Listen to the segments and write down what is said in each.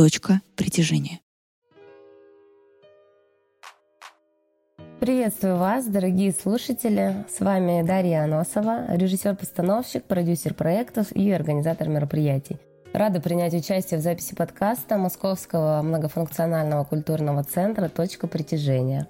«Точка притяжения». Приветствую вас, дорогие слушатели. С вами Дарья Аносова, режиссер-постановщик, продюсер проектов и организатор мероприятий. Рада принять участие в записи подкаста Московского многофункционального культурного центра «Точка притяжения».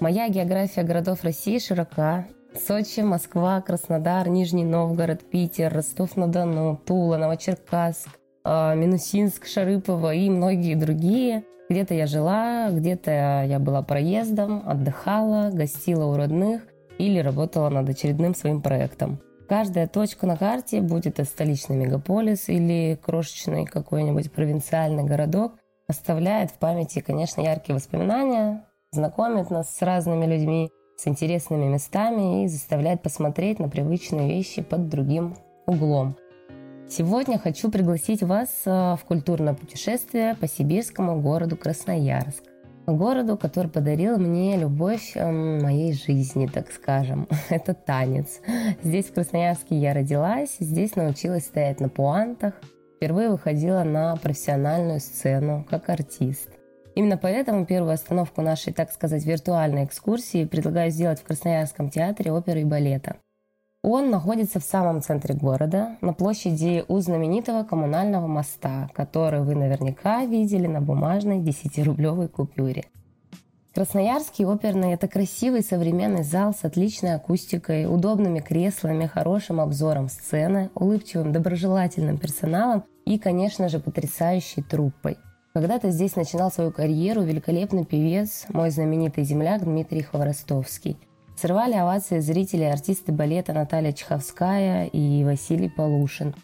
Моя география городов России широка. Сочи, Москва, Краснодар, Нижний Новгород, Питер, Ростов-на-Дону, Тула, Новочеркасск, Минусинск, Шарыпово и многие другие. Где-то я жила, где-то я была проездом, отдыхала, гостила у родных или работала над очередным своим проектом. Каждая точка на карте, будет это столичный мегаполис или крошечный какой-нибудь провинциальный городок, оставляет в памяти, конечно, яркие воспоминания, знакомит нас с разными людьми, с интересными местами и заставляет посмотреть на привычные вещи под другим углом. Сегодня хочу пригласить вас э, в культурное путешествие по сибирскому городу Красноярск городу, который подарил мне любовь эм, моей жизни, так скажем. Это танец. Здесь, в Красноярске, я родилась, здесь научилась стоять на пуантах, впервые выходила на профессиональную сцену как артист. Именно поэтому первую остановку нашей, так сказать, виртуальной экскурсии предлагаю сделать в Красноярском театре оперы и балета. Он находится в самом центре города, на площади у знаменитого коммунального моста, который вы наверняка видели на бумажной 10-рублевой купюре. Красноярский оперный – это красивый современный зал с отличной акустикой, удобными креслами, хорошим обзором сцены, улыбчивым, доброжелательным персоналом и, конечно же, потрясающей труппой. Когда-то здесь начинал свою карьеру великолепный певец, мой знаменитый земляк Дмитрий Хворостовский. Срывали овации зрители артисты балета Наталья Чеховская и Василий Полушин.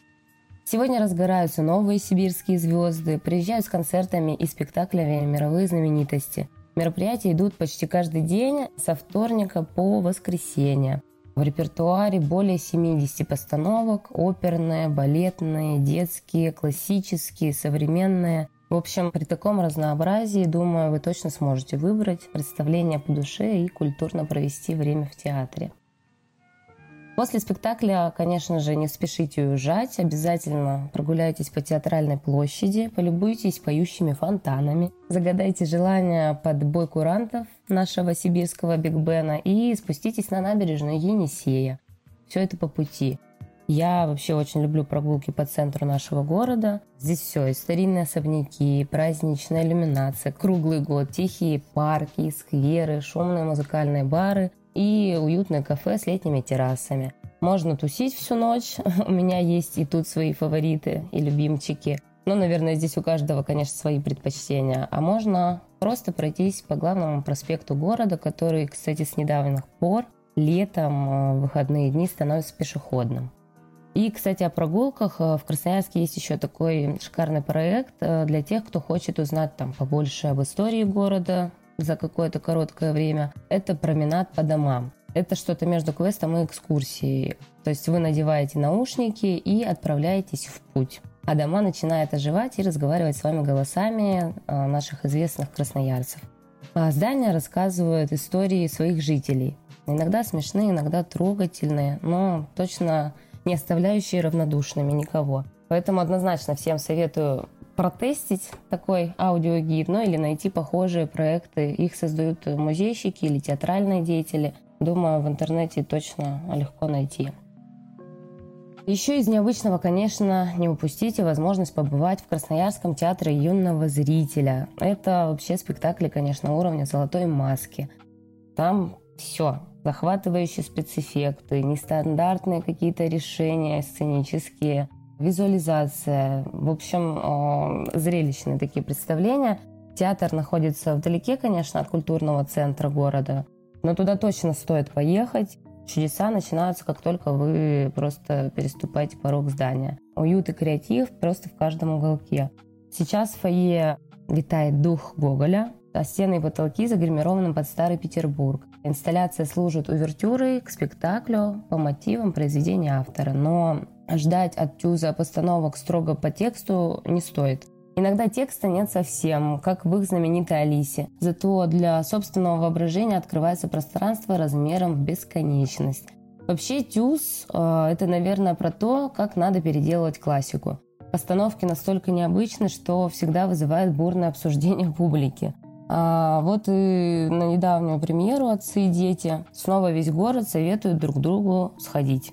Сегодня разгораются новые сибирские звезды, приезжают с концертами и спектаклями мировые знаменитости. Мероприятия идут почти каждый день со вторника по воскресенье. В репертуаре более 70 постановок, оперные, балетные, детские, классические, современные – в общем, при таком разнообразии, думаю, вы точно сможете выбрать представление по душе и культурно провести время в театре. После спектакля, конечно же, не спешите уезжать, обязательно прогуляйтесь по театральной площади, полюбуйтесь поющими фонтанами, загадайте желание под бой курантов нашего сибирского Биг Бена и спуститесь на набережную Енисея. Все это по пути. Я вообще очень люблю прогулки по центру нашего города. Здесь все, и старинные особняки, праздничная иллюминация, круглый год, тихие парки, скверы, шумные музыкальные бары и уютное кафе с летними террасами. Можно тусить всю ночь. У меня есть и тут свои фавориты и любимчики. Ну, наверное, здесь у каждого, конечно, свои предпочтения. А можно просто пройтись по главному проспекту города, который, кстати, с недавних пор летом э, в выходные дни становится пешеходным. И, кстати, о прогулках. Э, в Красноярске есть еще такой шикарный проект э, для тех, кто хочет узнать там побольше об истории города за какое-то короткое время. Это променад по домам. Это что-то между квестом и экскурсией. То есть вы надеваете наушники и отправляетесь в путь. А дома начинают оживать и разговаривать с вами голосами э, наших известных красноярцев. А здания рассказывают истории своих жителей. Иногда смешные, иногда трогательные, но точно не оставляющие равнодушными никого. Поэтому однозначно всем советую протестить такой аудиогид, ну или найти похожие проекты. Их создают музейщики или театральные деятели. Думаю, в интернете точно легко найти. Еще из необычного, конечно, не упустите возможность побывать в Красноярском театре юного зрителя. Это вообще спектакли, конечно, уровня золотой маски. Там все захватывающие спецэффекты, нестандартные какие-то решения сценические, визуализация. В общем, э, зрелищные такие представления. Театр находится вдалеке, конечно, от культурного центра города, но туда точно стоит поехать. Чудеса начинаются, как только вы просто переступаете порог здания. Уют и креатив просто в каждом уголке. Сейчас в фойе витает дух Гоголя, а стены и потолки загримированы под Старый Петербург. Инсталляция служит увертюрой к спектаклю по мотивам произведения автора, но ждать от Тюза постановок строго по тексту не стоит. Иногда текста нет совсем, как в их знаменитой Алисе. Зато для собственного воображения открывается пространство размером в бесконечность. Вообще Тюз э, это, наверное, про то, как надо переделывать классику. Постановки настолько необычны, что всегда вызывают бурное обсуждение публики. А вот и на недавнюю премьеру «Отцы и дети» снова весь город советует друг другу сходить.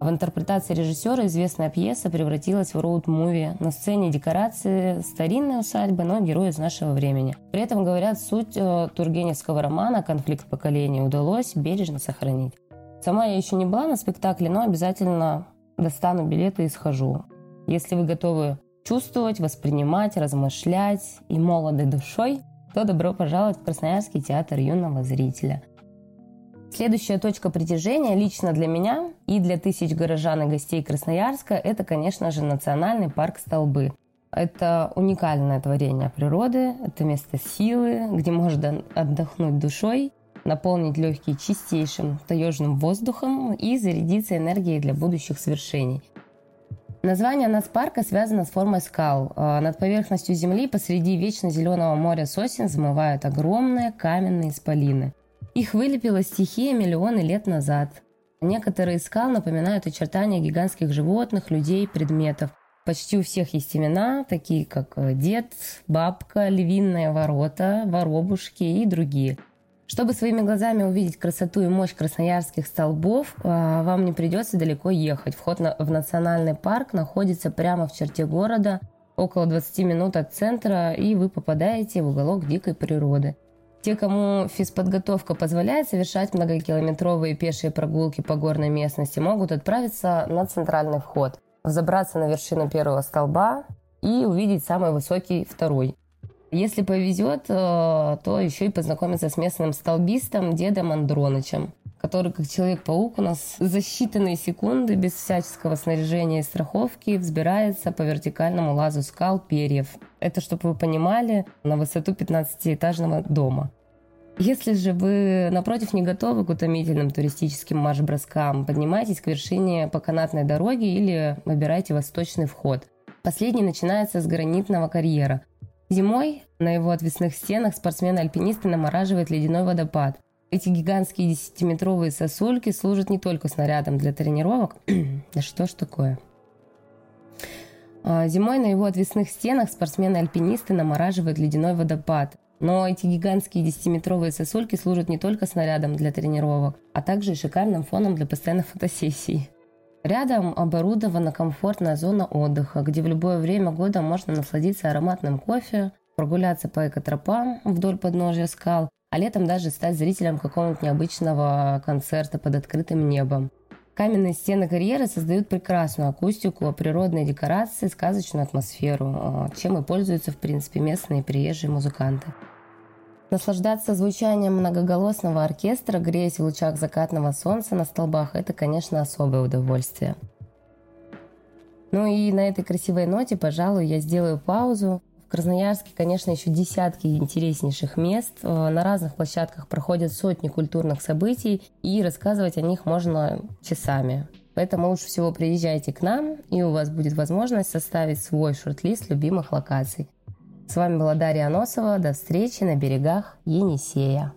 В интерпретации режиссера известная пьеса превратилась в роуд-муви. На сцене декорации старинной усадьбы, но герой из нашего времени. При этом, говорят, суть э, тургеневского романа «Конфликт поколений» удалось бережно сохранить. Сама я еще не была на спектакле, но обязательно достану билеты и схожу. Если вы готовы чувствовать, воспринимать, размышлять и молодой душой, то добро пожаловать в Красноярский театр юного зрителя – Следующая точка притяжения лично для меня и для тысяч горожан и гостей Красноярска – это, конечно же, национальный парк Столбы. Это уникальное творение природы, это место силы, где можно отдохнуть душой, наполнить легкие чистейшим таежным воздухом и зарядиться энергией для будущих свершений. Название нацпарка связано с формой скал. А над поверхностью земли посреди вечно зеленого моря сосен замывают огромные каменные исполины – их вылепила стихия миллионы лет назад. Некоторые из скал напоминают очертания гигантских животных, людей, предметов. Почти у всех есть имена, такие как э, дед, бабка, львиные ворота, воробушки и другие. Чтобы своими глазами увидеть красоту и мощь красноярских столбов, э, вам не придется далеко ехать. Вход в национальный парк находится прямо в черте города, около 20 минут от центра, и вы попадаете в уголок дикой природы. Те, кому физподготовка позволяет совершать многокилометровые пешие прогулки по горной местности, могут отправиться на центральный вход, взобраться на вершину первого столба и увидеть самый высокий второй. Если повезет, э, то еще и познакомиться с местным столбистом дедом Андронычем, который, как Человек-паук, у нас за считанные секунды, без всяческого снаряжения и страховки, взбирается по вертикальному лазу скал перьев. Это, чтобы вы понимали, на высоту 15-этажного дома. Если же вы, напротив, не готовы к утомительным туристическим марш-броскам, поднимайтесь к вершине по канатной дороге или выбирайте восточный вход. Последний начинается с гранитного карьера. Зимой на его отвесных стенах спортсмены-альпинисты намораживают ледяной водопад. Эти гигантские десятиметровые сосульки служат не только снарядом для тренировок. да что ж такое? А, зимой на его отвесных стенах спортсмены-альпинисты намораживают ледяной водопад. Но эти гигантские десятиметровые сосульки служат не только снарядом для тренировок, а также и шикарным фоном для постоянных фотосессий. Рядом оборудована комфортная зона отдыха, где в любое время года можно насладиться ароматным кофе, прогуляться по экотропам вдоль подножия скал, а летом даже стать зрителем какого-нибудь необычного концерта под открытым небом. Каменные стены карьеры создают прекрасную акустику, природные декорации, сказочную атмосферу, а, чем и пользуются, в принципе, местные приезжие музыканты. Наслаждаться звучанием многоголосного оркестра, греясь в лучах закатного солнца на столбах, это, конечно, особое удовольствие. Ну и на этой красивой ноте, пожалуй, я сделаю паузу, Красноярске, конечно, еще десятки интереснейших мест. Э, на разных площадках проходят сотни культурных событий, и рассказывать о них можно часами. Поэтому лучше всего приезжайте к нам, и у вас будет возможность составить свой шорт-лист любимых локаций. С вами была Дарья Аносова. До встречи на берегах Енисея.